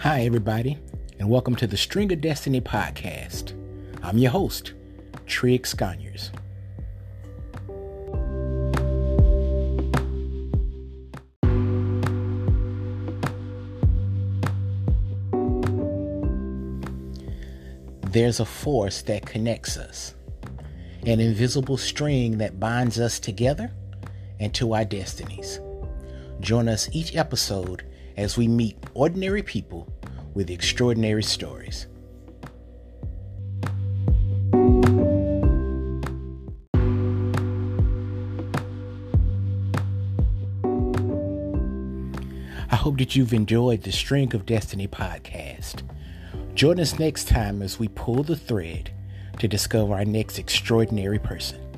Hi, everybody, and welcome to the String of Destiny podcast. I'm your host, Trig Sconyers. There's a force that connects us, an invisible string that binds us together and to our destinies. Join us each episode as we meet ordinary people with extraordinary stories. I hope that you've enjoyed the String of Destiny podcast. Join us next time as we pull the thread to discover our next extraordinary person.